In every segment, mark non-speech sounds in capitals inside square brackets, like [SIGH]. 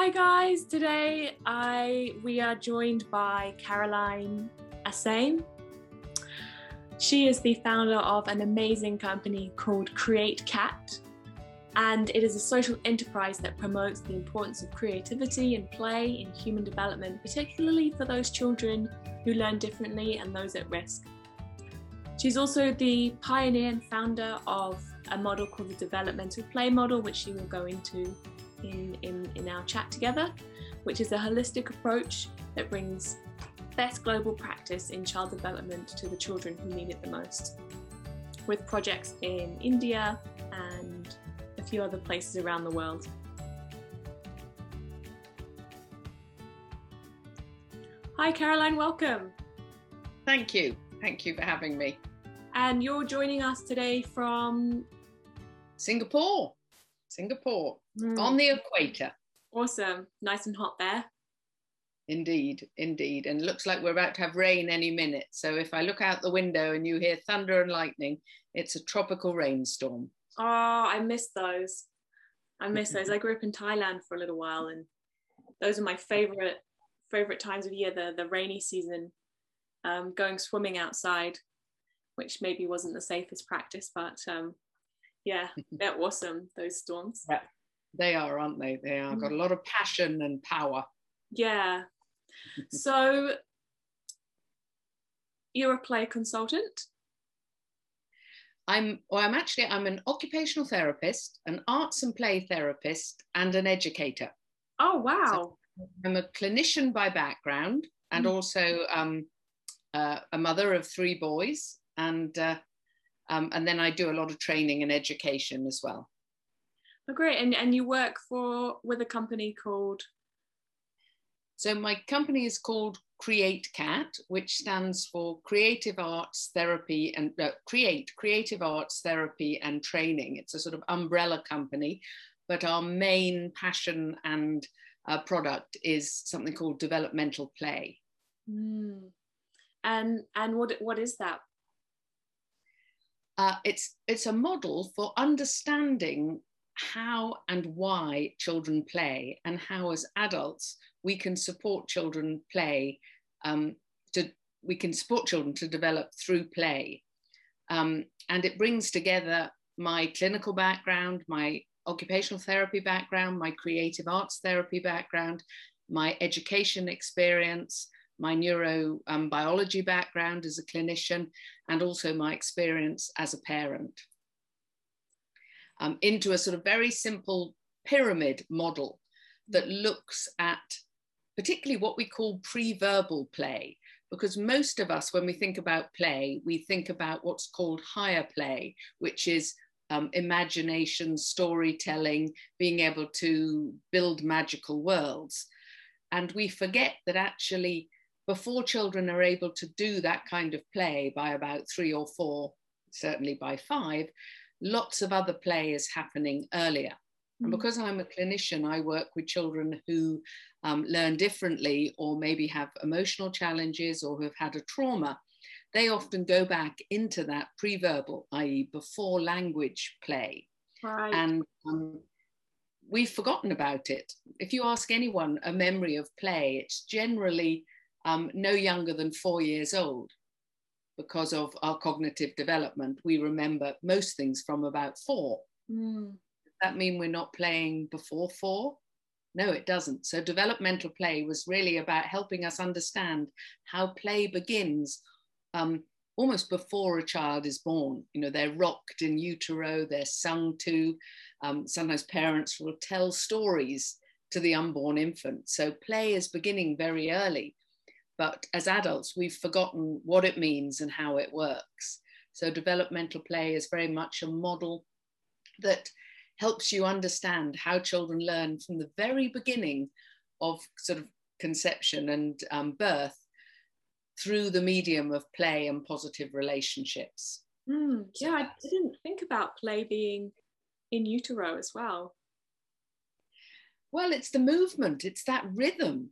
Hi guys, today I we are joined by Caroline Essame. She is the founder of an amazing company called Create Cat, and it is a social enterprise that promotes the importance of creativity and play in human development, particularly for those children who learn differently and those at risk. She's also the pioneer and founder of a model called the developmental play model, which she will go into in, in, in our chat together, which is a holistic approach that brings best global practice in child development to the children who need it the most, with projects in India and a few other places around the world. Hi, Caroline, welcome. Thank you. Thank you for having me. And you're joining us today from Singapore. Singapore mm. on the equator. Awesome. Nice and hot there. Indeed, indeed. And looks like we're about to have rain any minute. So if I look out the window and you hear thunder and lightning, it's a tropical rainstorm. Oh, I miss those. I miss [LAUGHS] those. I grew up in Thailand for a little while and those are my favorite favorite times of year, the the rainy season. Um, going swimming outside, which maybe wasn't the safest practice, but um, yeah, [LAUGHS] they're awesome, those storms. Yeah, they are, aren't they? They are got a lot of passion and power. Yeah. [LAUGHS] so you're a play consultant? I'm well, I'm actually I'm an occupational therapist, an arts and play therapist, and an educator. Oh wow. So I'm a clinician by background and mm. also um, uh, a mother of three boys and uh, um, and then I do a lot of training and education as well. Oh, great! And and you work for with a company called. So my company is called Create Cat, which stands for Creative Arts Therapy and uh, Create Creative Arts Therapy and Training. It's a sort of umbrella company, but our main passion and uh, product is something called developmental play. Mm. And and what what is that uh, it's it's a model for understanding how and why children play and how as adults we can support children play um, to we can support children to develop through play. Um, and it brings together my clinical background my occupational therapy background my creative arts therapy background my education experience my neurobiology um, background as a clinician, and also my experience as a parent, um, into a sort of very simple pyramid model that looks at particularly what we call pre-verbal play, because most of us, when we think about play, we think about what's called higher play, which is um, imagination, storytelling, being able to build magical worlds. And we forget that actually before children are able to do that kind of play by about three or four, certainly by five, lots of other play is happening earlier. And mm. because I'm a clinician, I work with children who um, learn differently or maybe have emotional challenges or who have had a trauma. They often go back into that pre-verbal, i.e., before language play. Right. And um, we've forgotten about it. If you ask anyone a memory of play, it's generally um, no younger than four years old. Because of our cognitive development, we remember most things from about four. Mm. Does that mean we're not playing before four? No, it doesn't. So, developmental play was really about helping us understand how play begins um, almost before a child is born. You know, they're rocked in utero, they're sung to. Um, sometimes parents will tell stories to the unborn infant. So, play is beginning very early. But as adults, we've forgotten what it means and how it works. So, developmental play is very much a model that helps you understand how children learn from the very beginning of sort of conception and um, birth through the medium of play and positive relationships. Mm, yeah, I didn't think about play being in utero as well. Well, it's the movement, it's that rhythm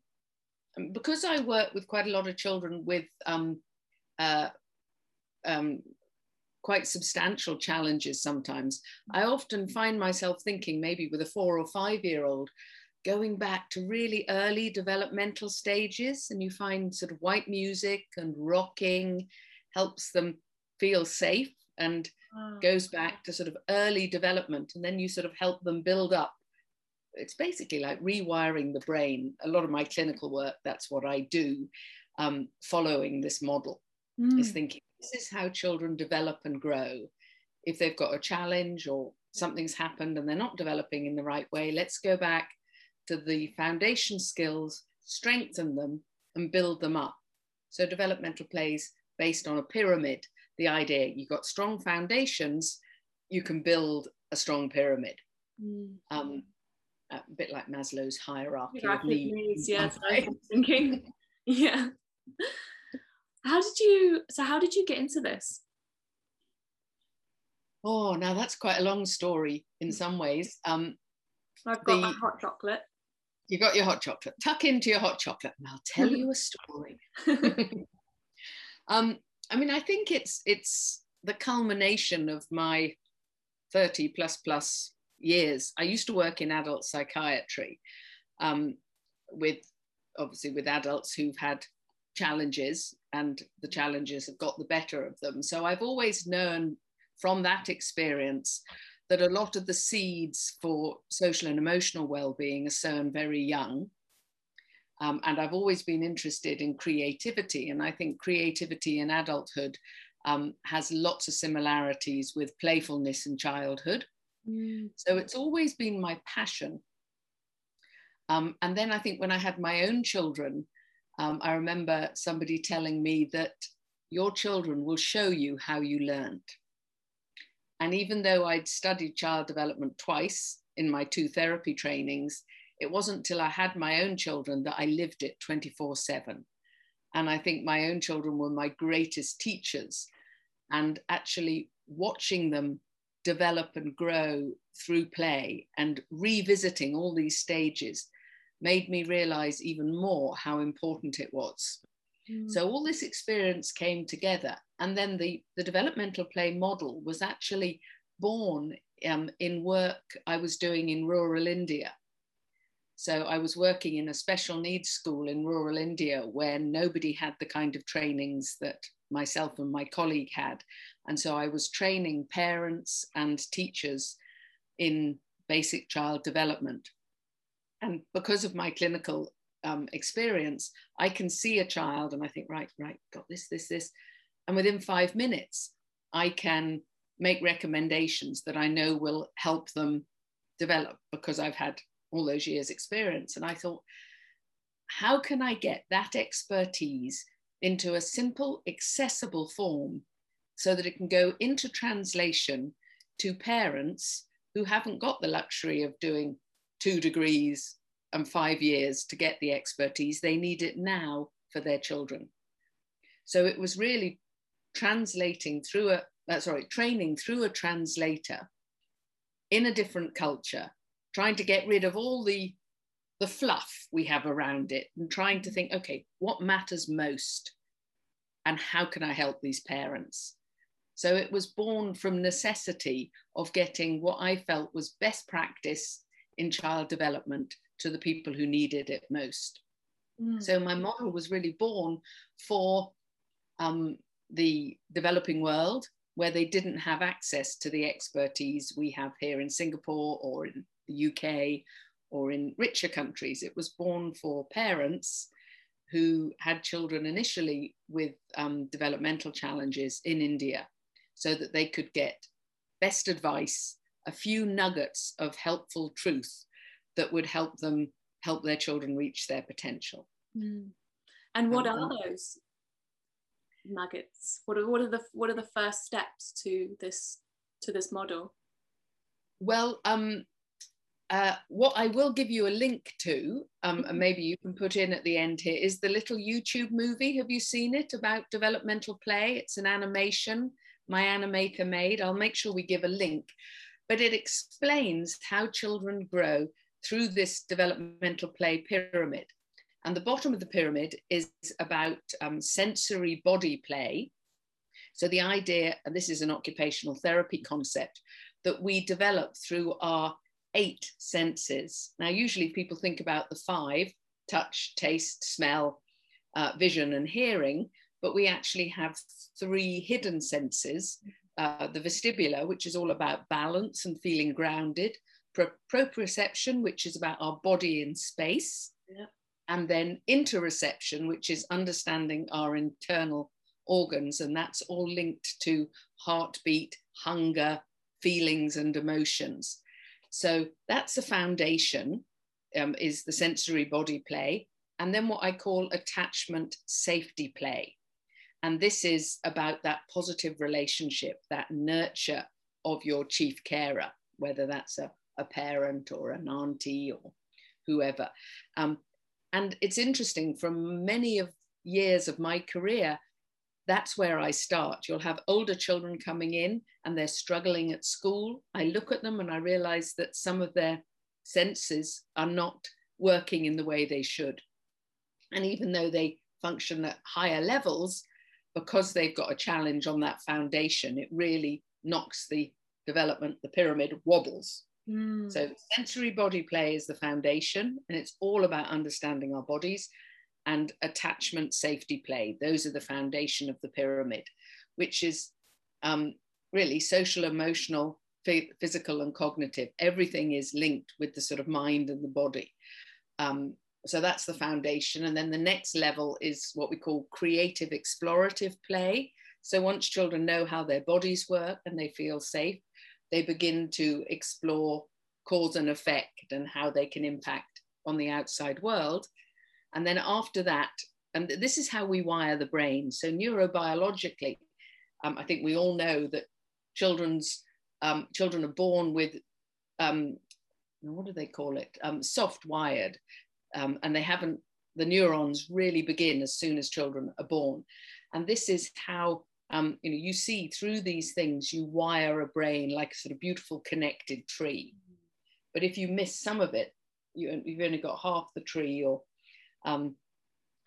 because I work with quite a lot of children with um, uh, um, quite substantial challenges sometimes, I often find myself thinking maybe with a four or five year old, going back to really early developmental stages, and you find sort of white music and rocking helps them feel safe and wow. goes back to sort of early development. And then you sort of help them build up. It's basically like rewiring the brain. A lot of my clinical work, that's what I do, um, following this model, mm. is thinking this is how children develop and grow. If they've got a challenge or something's happened and they're not developing in the right way, let's go back to the foundation skills, strengthen them, and build them up. So, developmental plays based on a pyramid. The idea you've got strong foundations, you can build a strong pyramid. Mm. Um, a bit like Maslow's hierarchy of needs. Yes, I was thinking. [LAUGHS] yeah. How did you? So, how did you get into this? Oh, now that's quite a long story in some ways. Um, I've got the, my hot chocolate. You got your hot chocolate. Tuck into your hot chocolate, and I'll tell you a story. [LAUGHS] [LAUGHS] um, I mean, I think it's it's the culmination of my 30 plus plus years. I used to work in adult psychiatry um, with obviously with adults who've had challenges and the challenges have got the better of them. So I've always known from that experience that a lot of the seeds for social and emotional well-being are sown very young. Um, and I've always been interested in creativity, and I think creativity in adulthood um, has lots of similarities with playfulness in childhood. Mm. So it's always been my passion. Um, and then I think when I had my own children, um, I remember somebody telling me that your children will show you how you learned. And even though I'd studied child development twice in my two therapy trainings, it wasn't till I had my own children that I lived it 24 7. And I think my own children were my greatest teachers. And actually watching them develop and grow through play and revisiting all these stages made me realize even more how important it was. Mm. So all this experience came together. And then the, the developmental play model was actually born um, in work I was doing in rural India. So I was working in a special needs school in rural India where nobody had the kind of trainings that myself and my colleague had. And so I was training parents and teachers in basic child development. And because of my clinical um, experience, I can see a child and I think, right, right, got this, this, this. And within five minutes, I can make recommendations that I know will help them develop because I've had all those years' experience. And I thought, how can I get that expertise into a simple, accessible form so that it can go into translation to parents who haven't got the luxury of doing two degrees and five years to get the expertise. They need it now for their children. So it was really translating through a, uh, sorry, training through a translator in a different culture, trying to get rid of all the the fluff we have around it and trying to think, okay, what matters most and how can I help these parents? So it was born from necessity of getting what I felt was best practice in child development to the people who needed it most. Mm. So my model was really born for um, the developing world where they didn't have access to the expertise we have here in Singapore or in the UK or in richer countries. It was born for parents who had children initially with um, developmental challenges in India so that they could get best advice, a few nuggets of helpful truth that would help them help their children reach their potential. Mm. And what um, are those nuggets? What are, what are the what are the first steps to this to this model? Well, um, uh, what I will give you a link to, um, and mm-hmm. maybe you can put in at the end here, is the little YouTube movie. Have you seen it about developmental play? It's an animation my animator made. I'll make sure we give a link, but it explains how children grow through this developmental play pyramid. And the bottom of the pyramid is about um, sensory body play. So the idea, and this is an occupational therapy concept, that we develop through our eight senses. Now, usually people think about the five touch, taste, smell, uh, vision, and hearing, but we actually have three hidden senses uh, the vestibular, which is all about balance and feeling grounded, Pro- proprioception, which is about our body in space, yeah. and then interoception, which is understanding our internal organs, and that's all linked to heartbeat, hunger, feelings, and emotions. So that's the foundation, um, is the sensory body play. And then what I call attachment safety play. And this is about that positive relationship, that nurture of your chief carer, whether that's a, a parent or an auntie or whoever. Um, and it's interesting from many of years of my career, that's where I start. You'll have older children coming in and they're struggling at school. I look at them and I realize that some of their senses are not working in the way they should. And even though they function at higher levels, because they've got a challenge on that foundation, it really knocks the development, the pyramid wobbles. Mm. So, sensory body play is the foundation, and it's all about understanding our bodies and attachment safety play. Those are the foundation of the pyramid, which is um, really social, emotional, physical, and cognitive. Everything is linked with the sort of mind and the body. Um, so that's the foundation. And then the next level is what we call creative explorative play. So once children know how their bodies work and they feel safe, they begin to explore cause and effect and how they can impact on the outside world. And then after that, and this is how we wire the brain. So neurobiologically, um, I think we all know that children's um, children are born with um, what do they call it? Um, soft wired, um, and they haven't. The neurons really begin as soon as children are born, and this is how um, you know you see through these things you wire a brain like a sort of beautiful connected tree. But if you miss some of it, you, you've only got half the tree, or um,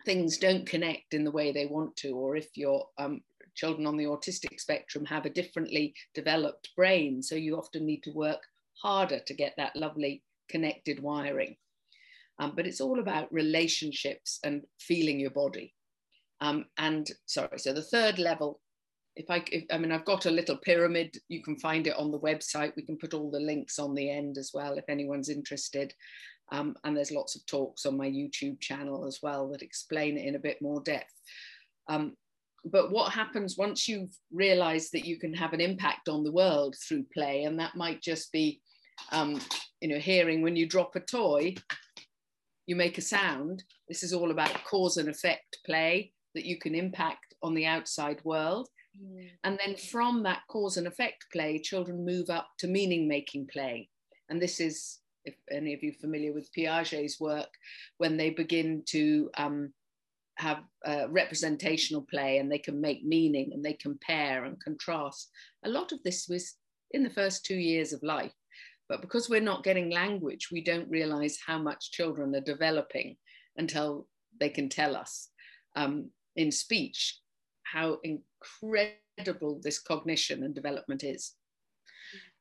things don't connect in the way they want to, or if your um, children on the autistic spectrum have a differently developed brain, so you often need to work harder to get that lovely connected wiring. Um, but it's all about relationships and feeling your body. Um, and sorry, so the third level, if I, if, I mean, I've got a little pyramid. You can find it on the website. We can put all the links on the end as well if anyone's interested. Um, and there's lots of talks on my YouTube channel as well that explain it in a bit more depth. Um, but what happens once you've realized that you can have an impact on the world through play, and that might just be, um, you know, hearing when you drop a toy, you make a sound. This is all about cause and effect play that you can impact on the outside world. Mm. And then from that cause and effect play, children move up to meaning making play. And this is if any of you are familiar with Piaget's work, when they begin to um, have representational play and they can make meaning and they compare and contrast. A lot of this was in the first two years of life. But because we're not getting language, we don't realize how much children are developing until they can tell us um, in speech how incredible this cognition and development is.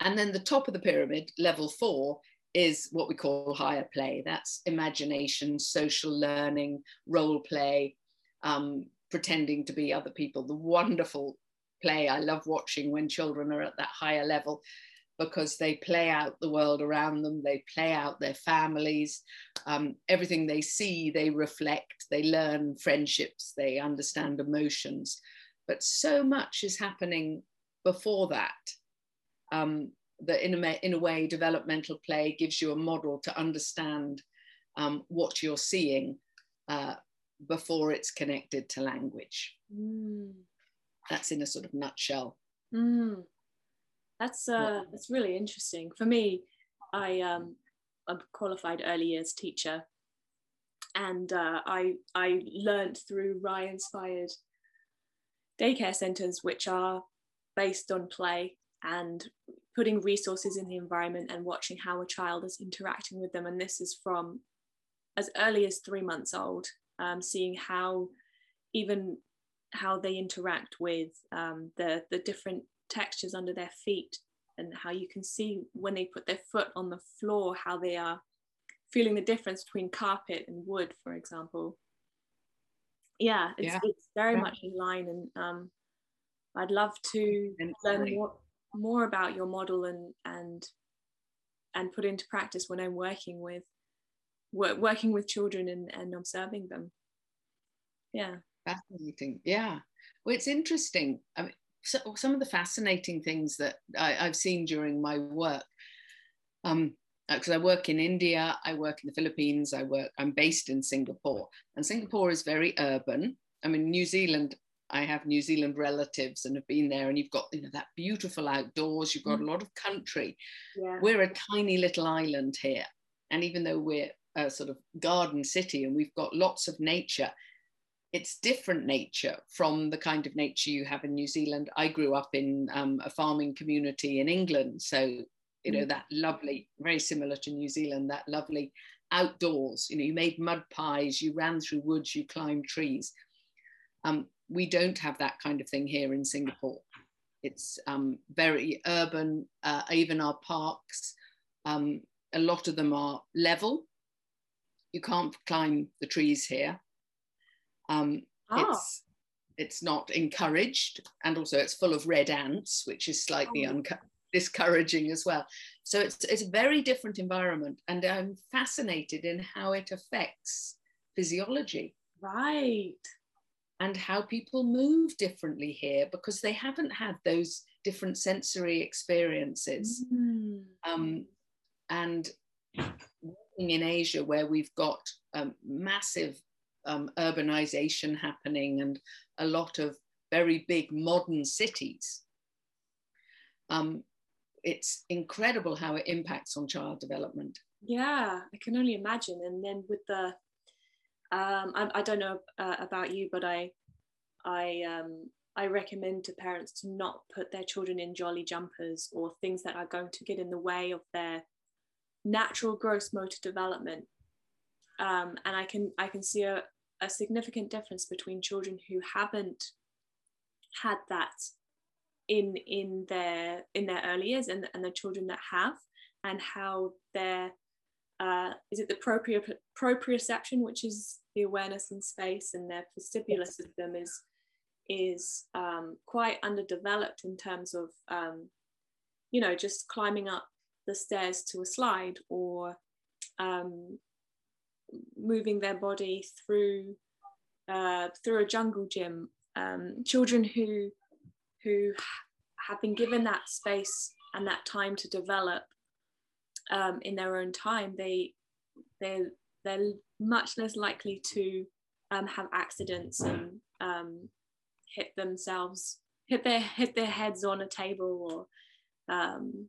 And then the top of the pyramid, level four, is what we call higher play. That's imagination, social learning, role play, um, pretending to be other people. The wonderful play I love watching when children are at that higher level because they play out the world around them, they play out their families, um, everything they see, they reflect, they learn friendships, they understand emotions. But so much is happening before that. Um, that in a, in a way developmental play gives you a model to understand um, what you're seeing uh, before it's connected to language. Mm. That's in a sort of nutshell. Mm. That's uh, that's really interesting. For me, I um, I'm a qualified early years teacher, and uh, I I learned through RIE inspired daycare centres, which are based on play and putting resources in the environment and watching how a child is interacting with them. And this is from as early as three months old, um, seeing how even how they interact with um, the, the different textures under their feet and how you can see when they put their foot on the floor how they are feeling the difference between carpet and wood for example yeah it's, yeah. it's very yeah. much in line and um, i'd love to learn more, more about your model and and and put into practice when i'm working with working with children and, and observing them. Yeah. Fascinating. Yeah. Well it's interesting. I mean so, some of the fascinating things that I, have seen during my work um, because uh, I work in India, I work in the Philippines, I work, I'm based in Singapore, and Singapore is very urban. I mean, New Zealand, I have New Zealand relatives and have been there, and you've got you know that beautiful outdoors, you've got mm. a lot of country. Yeah. We're a tiny little island here, and even though we're a sort of garden city and we've got lots of nature, it's different nature from the kind of nature you have in New Zealand. I grew up in um, a farming community in England, so you know, mm. that lovely, very similar to New Zealand, that lovely outdoors. You know, you made mud pies, you ran through woods, you climbed trees. Um, we don't have that kind of thing here in Singapore. It's um, very urban, uh, even our parks, um, a lot of them are level. You can't climb the trees here. Um, oh. It's it's not encouraged, and also it's full of red ants, which is slightly oh discouraging as well. So it's, it's a very different environment. And I'm fascinated in how it affects physiology. Right. And how people move differently here because they haven't had those different sensory experiences. Mm. Um, and working in Asia, where we've got um, massive um, urbanization happening and a lot of very big modern cities, um, it's incredible how it impacts on child development. Yeah, I can only imagine. And then with the, um, I, I don't know uh, about you, but I, I, um, I recommend to parents to not put their children in jolly jumpers or things that are going to get in the way of their natural gross motor development. Um, and I can I can see a, a significant difference between children who haven't had that in in their in their early years and, and the children that have and how their uh, is it the proprio, proprioception which is the awareness in space and their vestibular system is is um, quite underdeveloped in terms of um, you know just climbing up the stairs to a slide or um, moving their body through uh, through a jungle gym. Um, children who who have been given that space and that time to develop um, in their own time, they they they're much less likely to um, have accidents and um, hit themselves, hit their hit their heads on a table or um,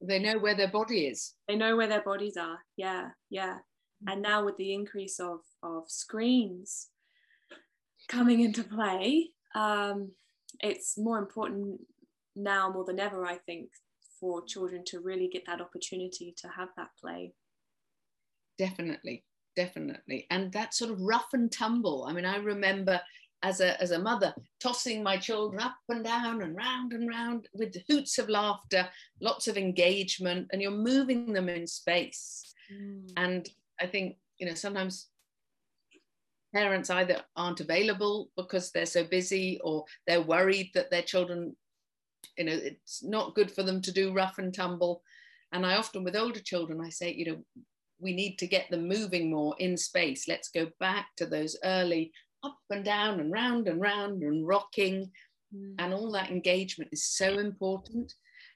they know where their body is. They know where their bodies are. Yeah, yeah. And now with the increase of of screens coming into play, um, it's more important now more than ever, I think, for children to really get that opportunity to have that play. Definitely, definitely. And that sort of rough and tumble. I mean, I remember as a, as a mother tossing my children up and down and round and round with hoots of laughter, lots of engagement, and you're moving them in space. Mm. And I think, you know, sometimes parents either aren't available because they're so busy or they're worried that their children you know it's not good for them to do rough and tumble and i often with older children i say you know we need to get them moving more in space let's go back to those early up and down and round and round and rocking mm. and all that engagement is so important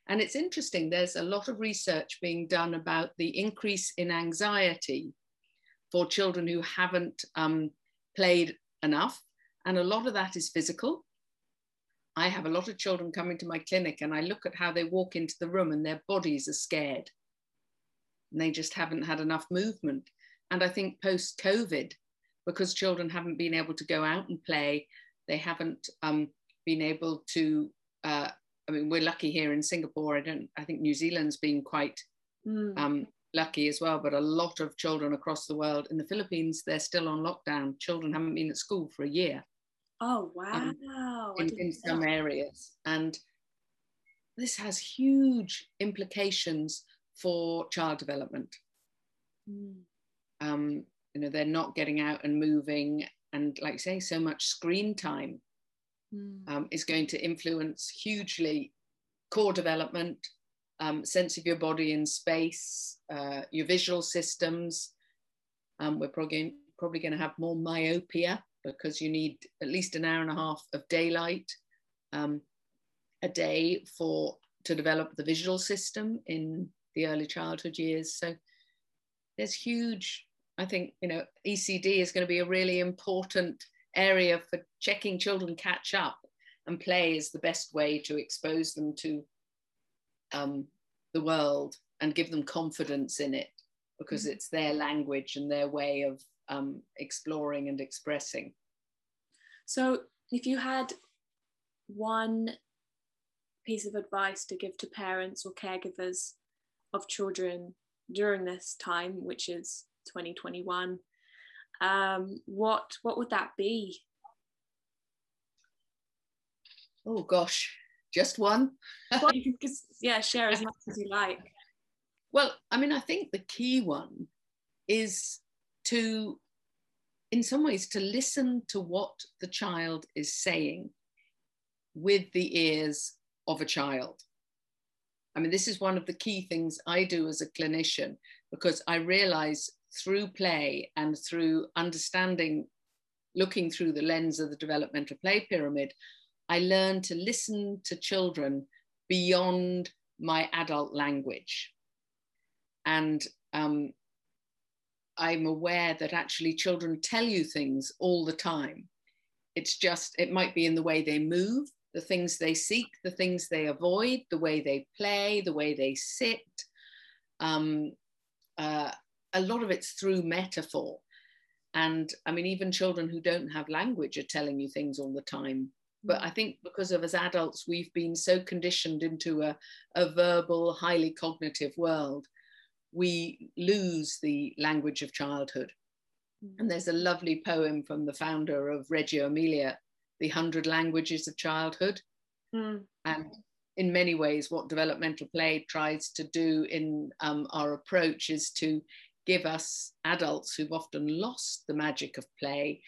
and it's interesting there's a lot of research being done about the increase in anxiety for children who haven't um, played enough. And a lot of that is physical. I have a lot of children coming to my clinic and I look at how they walk into the room and their bodies are scared. And they just haven't had enough movement. And I think post COVID, because children haven't been able to go out and play, they haven't um, been able to. Uh, I mean, we're lucky here in Singapore. I don't. I think New Zealand's been quite mm. um, lucky as well, but a lot of children across the world. In the Philippines, they're still on lockdown. Children haven't been at school for a year. Oh, wow. Um, in, in some areas. And this has huge implications for child development. Mm. Um, you know, they're not getting out and moving, and like I say, so much screen time mm. um, is going to influence hugely core development, um, sense of your body in space, uh, your visual systems. Um, we're probably probably going to have more myopia because you need at least an hour and a half of daylight um, a day for to develop the visual system in the early childhood years. So there's huge, I think, you know, ECD is going to be a really important area for checking children catch up and play is the best way to expose them to um, the world and give them confidence in it because mm-hmm. it's their language and their way of um, exploring and expressing. So, if you had one piece of advice to give to parents or caregivers of children during this time, which is 2021, um, what what would that be? Oh gosh, just one. well, yeah, share as much as you like. Well, I mean, I think the key one is to, in some ways, to listen to what the child is saying with the ears of a child. I mean, this is one of the key things I do as a clinician because I realize through play and through understanding, looking through the lens of the developmental play pyramid, I learn to listen to children beyond my adult language. And um, I'm aware that actually children tell you things all the time. It's just, it might be in the way they move, the things they seek, the things they avoid, the way they play, the way they sit. Um, uh, a lot of it's through metaphor. And I mean, even children who don't have language are telling you things all the time. But. I think because of as adults, we've been so conditioned into a, a verbal, highly cognitive world, we lose the language of childhood. And there's a lovely poem from the founder of Reggio Emilia, The Hundred Languages of Childhood. Mm. And in many ways, what developmental play tries to do in um, our approach is to give us adults who've often lost the magic of play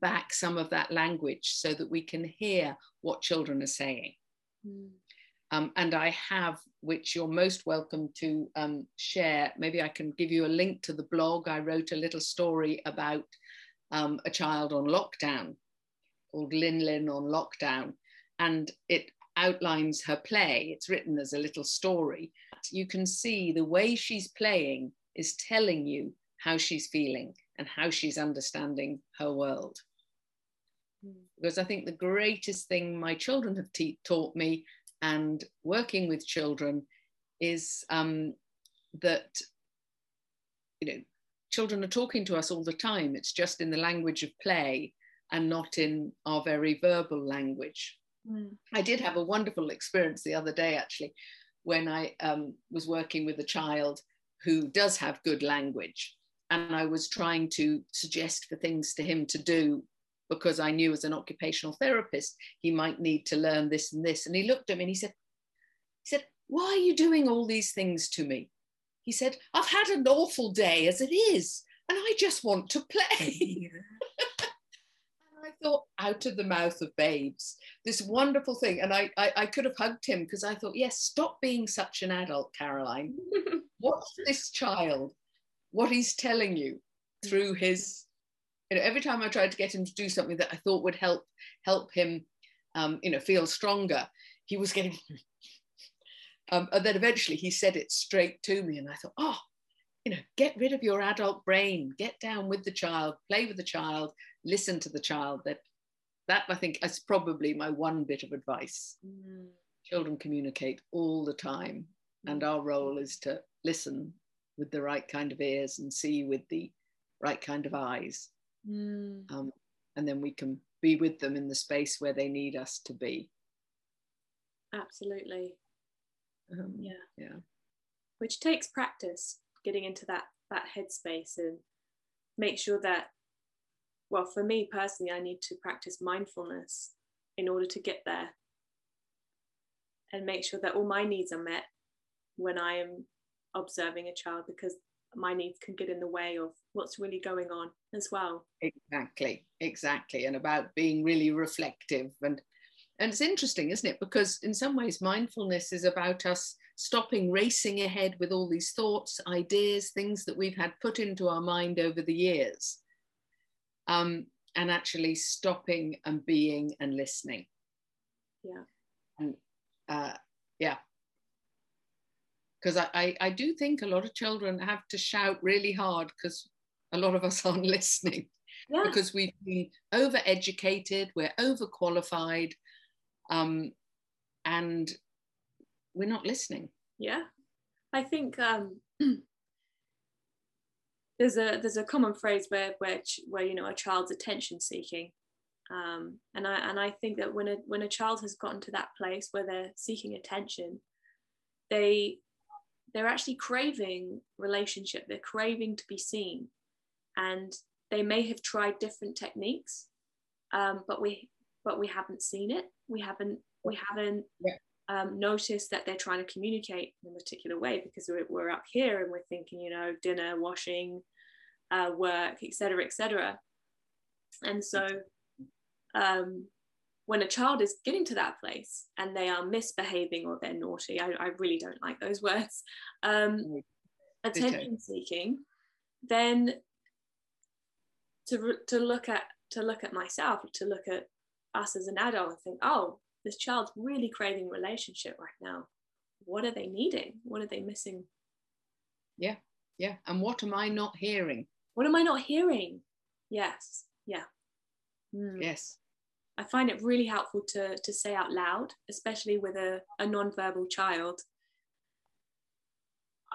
back some of that language so that we can hear what children are saying. Mm. Um, and I have, which you're most welcome to um, share. Maybe I can give you a link to the blog. I wrote a little story about um, a child on lockdown called Lin Lin on lockdown. And it outlines her play. It's written as a little story. You can see the way she's playing is telling you how she's feeling and how she's understanding her world. Mm. Because I think the greatest thing my children have taught me and working with children is um, that, you know, children are talking to us all the time. It's just in the language of play and not in our very verbal language. Mm. I did have a wonderful experience the other day, actually, when I um, was working with a child who does have good language. And I was trying to suggest for things to him to do because I knew as an occupational therapist he might need to learn this and this. And he looked at me and he said, he said, why are you doing all these things to me? He said, I've had an awful day as it is, and I just want to play. [LAUGHS] And I thought, out of the mouth of babes, this wonderful thing. And I, I, I could have hugged him because I thought, yes, stop being such an adult, Caroline. [LAUGHS] Watch this child, what he's telling you through his, you know, every time I tried to get him to do something that I thought would help help him, um, you know, feel stronger, he was getting. [LAUGHS] um, and then eventually he said it straight to me, and I thought, oh, you know, get rid of your adult brain, get down with the child, play with the child, listen to the child. That that I think is probably my one bit of advice. Mm. Children communicate all the time, and our role is to listen with the right kind of ears and see with the right kind of eyes. Mm. Um, and then we can be with them in the space where they need us to be. Absolutely. Um, yeah. Yeah. Which takes practice, getting into that that headspace and make sure that well, for me personally, I need to practice mindfulness in order to get there. and make sure that all my needs are met when I am observing a child because my needs can get in the way of what's really going on as well. Exactly, exactly. And about being really reflective. And and it's interesting, isn't it? Because in some ways, mindfulness is about us stopping racing ahead with all these thoughts, ideas, things that we've had put into our mind over the years. Um, and actually stopping and being and listening. Yeah. And uh, yeah, because I, I, I, do think a lot of children have to shout really hard because a lot of us aren't [LAUGHS] listening yeah. because we've been over educated, we're overqualified, um, and we're not listening. Yeah, I think um, [CLEARS THROAT] there's a there's a common phrase where where where you know a child's attention seeking, um, and I and I think that when a when a child has gotten to that place where they're seeking attention, they they're actually craving relationship they're craving to be seen and they may have tried different techniques um, but we but we haven't seen it. We haven't we haven't yeah. um, noticed that they're trying to communicate in a particular way because we're, we're up here and we're thinking you know dinner washing uh, work etc etc and so um, when a child is getting to that place and they are misbehaving or they're naughty, I, I really don't like those [LAUGHS] words, um, attention seeking, then to, to look at to look at myself, to look at us as an adult and think, oh, this child's really craving relationship right now. What are they needing? What are they missing? Yeah, yeah. And what am I not hearing? What am I not hearing? Yes, yeah. Mm. Yes. I find it really helpful to, to say out loud, especially with a, a non-verbal child.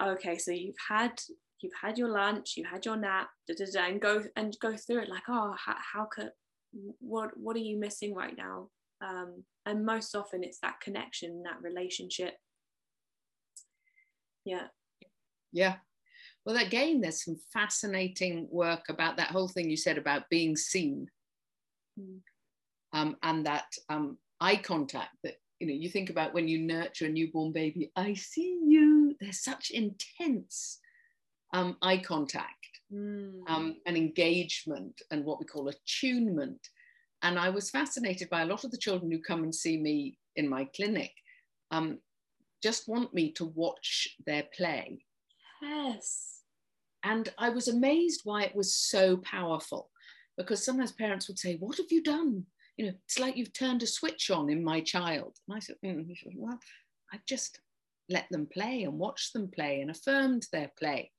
Okay, so you've had you've had your lunch, you had your nap, da, da, da, and go and go through it like, oh, how, how could what what are you missing right now? Um, and most often it's that connection, that relationship. Yeah. Yeah. Well, again, there's some fascinating work about that whole thing you said about being seen. Mm um, and that um, eye contact that you know you think about when you nurture a newborn baby i see you there's such intense um, eye contact mm. um, and engagement and what we call attunement and i was fascinated by a lot of the children who come and see me in my clinic um, just want me to watch their play yes and i was amazed why it was so powerful because sometimes parents would say what have you done you know, it's like you've turned a switch on in my child. And I said, mm. well, I've just let them play and watched them play and affirmed their play.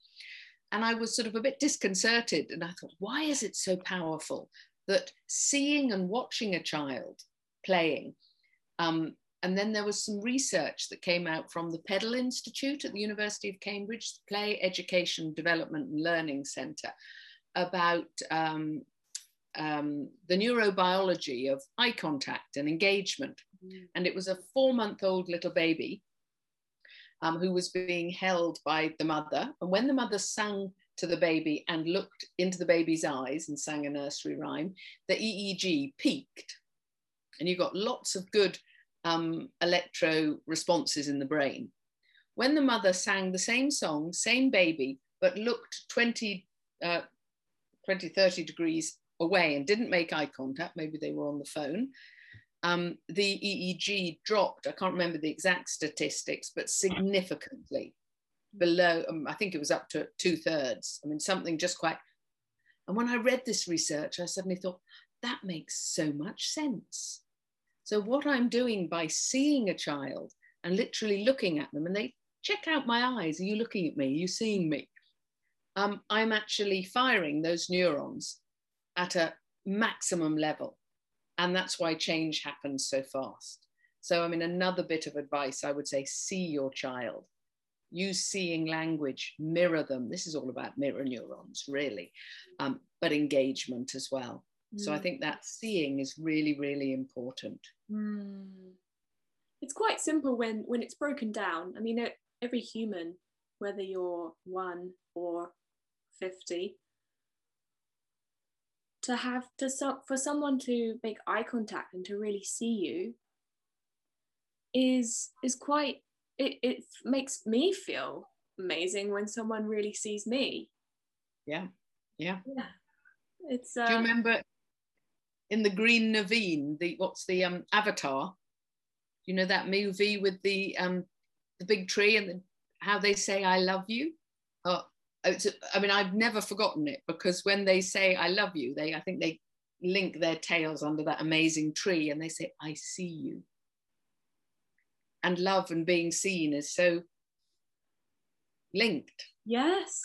And I was sort of a bit disconcerted. And I thought, why is it so powerful that seeing and watching a child playing? Um, and then there was some research that came out from the PEDAL Institute at the University of Cambridge, the Play Education Development and Learning Centre, about um, um, the neurobiology of eye contact and engagement. Mm. And it was a four month old little baby um, who was being held by the mother. And when the mother sang to the baby and looked into the baby's eyes and sang a nursery rhyme, the EEG peaked. And you got lots of good um, electro responses in the brain. When the mother sang the same song, same baby, but looked 20, uh, 20 30 degrees away and didn't make eye contact, maybe they were on the phone, um, the EEG dropped. I can't remember the exact statistics, but significantly below, um, I think it was up to two thirds. I mean, something just quite. And when I read this research, I suddenly thought, that makes so much sense. So, what I'm doing by seeing a child and literally looking at them, and they check out my eyes. Are you looking at me? Are you seeing me? Um, I'm actually firing those neurons at a maximum level. And that's why change happens so fast. So, I mean, another bit of advice I would say see your child, use seeing language, mirror them. This is all about mirror neurons, really, um, but engagement as well. Mm. So, I mm. think that seeing is really, really important. Mm. It's quite simple when, when it's broken down. I mean, every human, whether you're one or 50, to have to so, for someone to make eye contact and to really see you is is quite it, it makes me feel amazing when someone really sees me. Yeah yeah. Yeah. It's uh, do you uh, remember in the green naveen the what's the um avatar? You know that movie with the um the big tree and the, how they say i love you oh i mean i've never forgotten it because when they say i love you they i think they link their tails under that amazing tree and they say i see you. And love and being seen is so linked. Yes.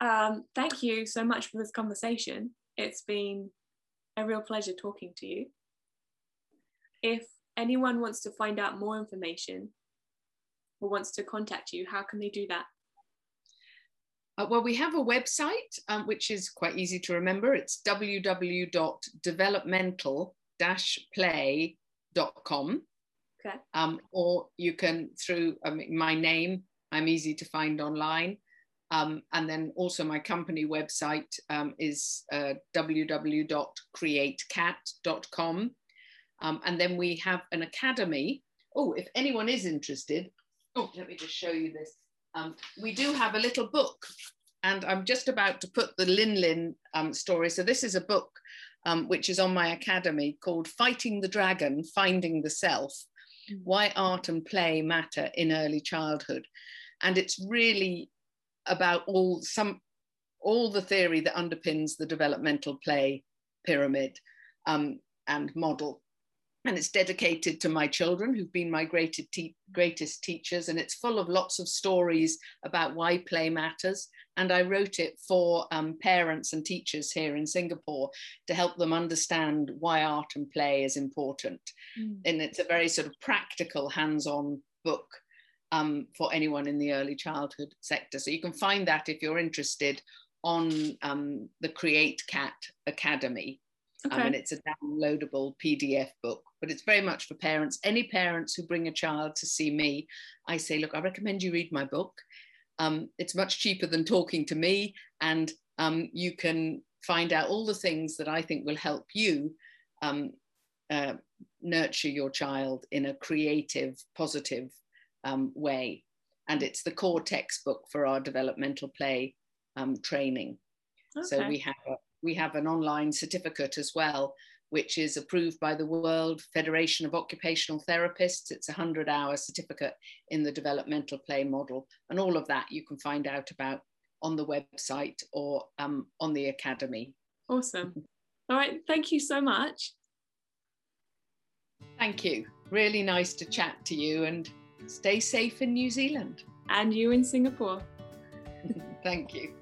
Um, thank you so much for this conversation. It's been a real pleasure talking to you. If anyone wants to find out more information or wants to contact you, how can they do that? Uh, well, we have a website, um, which is quite easy to remember. It's www.developmental-play.com. Okay. Um, or you can, through um, my name, I'm easy to find online. Um, and then also my company website um, is uh, www.createcat.com. Um, and then we have an academy. Oh, if anyone is interested, oh, let me just show you this. Um, we do have a little book, and I'm just about to put the Lin Lin um, story. So this is a book um, which is on my academy called Fighting the Dragon, Finding the Self, mm. Why Art and Play Matter in Early Childhood. And it's really about all some all the theory that underpins the developmental play pyramid um, and model and it's dedicated to my children who've been my greatest, te greatest teachers and it's full of lots of stories about why play matters. And i wrote it for um, parents and teachers here in singapore to help them understand why art and play is important. Mm. and it's a very sort of practical hands-on book um, for anyone in the early childhood sector. So you can find that if you're interested on um, the create cat academy Okay. Um, and it's a downloadable PDF book, but it's very much for parents. Any parents who bring a child to see me, I say, look, I recommend you read my book. Um, it's much cheaper than talking to me, and um, you can find out all the things that I think will help you um, uh, nurture your child in a creative, positive um, way. And it's the core textbook for our developmental play um, training. Okay. So we have a, we have an online certificate as well, which is approved by the World Federation of Occupational Therapists. It's a 100 hour certificate in the developmental play model. And all of that you can find out about on the website or um, on the academy. Awesome. All right. Thank you so much. Thank you. Really nice to chat to you and stay safe in New Zealand. And you in Singapore. [LAUGHS] Thank you.